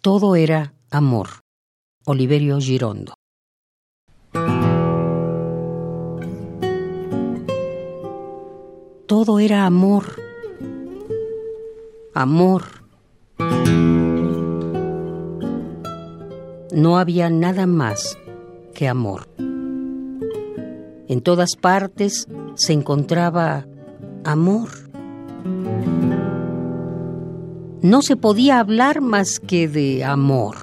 Todo era amor. Oliverio Girondo. Todo era amor. Amor. No había nada más que amor. En todas partes se encontraba amor. No se podía hablar más que de amor.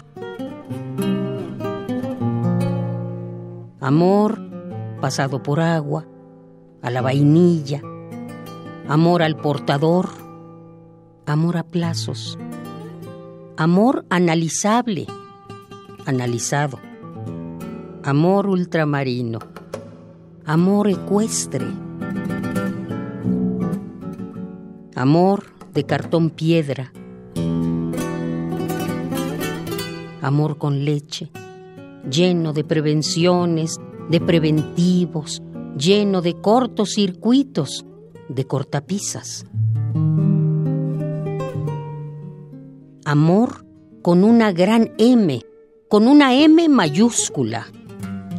Amor pasado por agua, a la vainilla, amor al portador, amor a plazos, amor analizable, analizado, amor ultramarino, amor ecuestre, amor de cartón piedra, amor con leche, lleno de prevenciones, de preventivos, lleno de cortocircuitos, de cortapisas. Amor con una gran M, con una M mayúscula,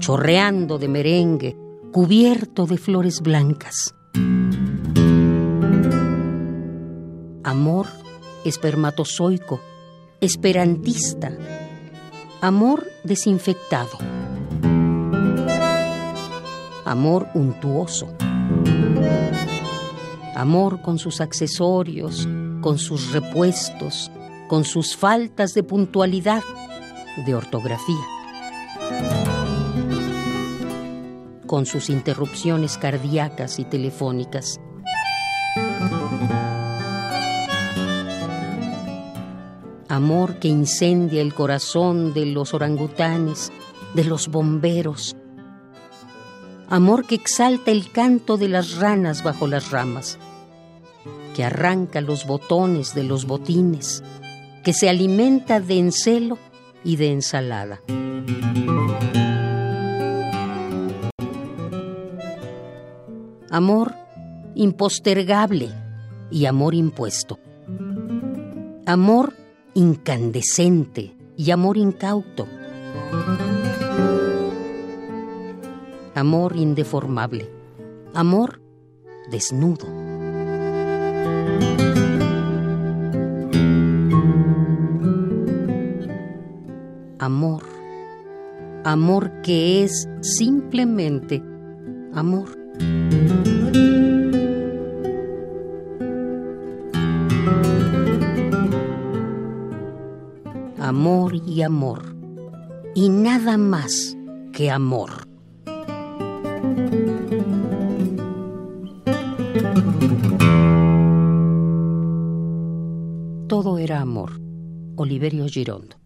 chorreando de merengue, cubierto de flores blancas. Amor espermatozoico, esperantista, amor desinfectado, amor untuoso, amor con sus accesorios, con sus repuestos, con sus faltas de puntualidad, de ortografía, con sus interrupciones cardíacas y telefónicas. Amor que incendia el corazón de los orangutanes, de los bomberos. Amor que exalta el canto de las ranas bajo las ramas, que arranca los botones de los botines, que se alimenta de encelo y de ensalada. Amor impostergable y amor impuesto. Amor incandescente y amor incauto. Amor indeformable. Amor desnudo. Amor. Amor que es simplemente amor. Amor y amor, y nada más que amor. Todo era amor. Oliverio Girondo.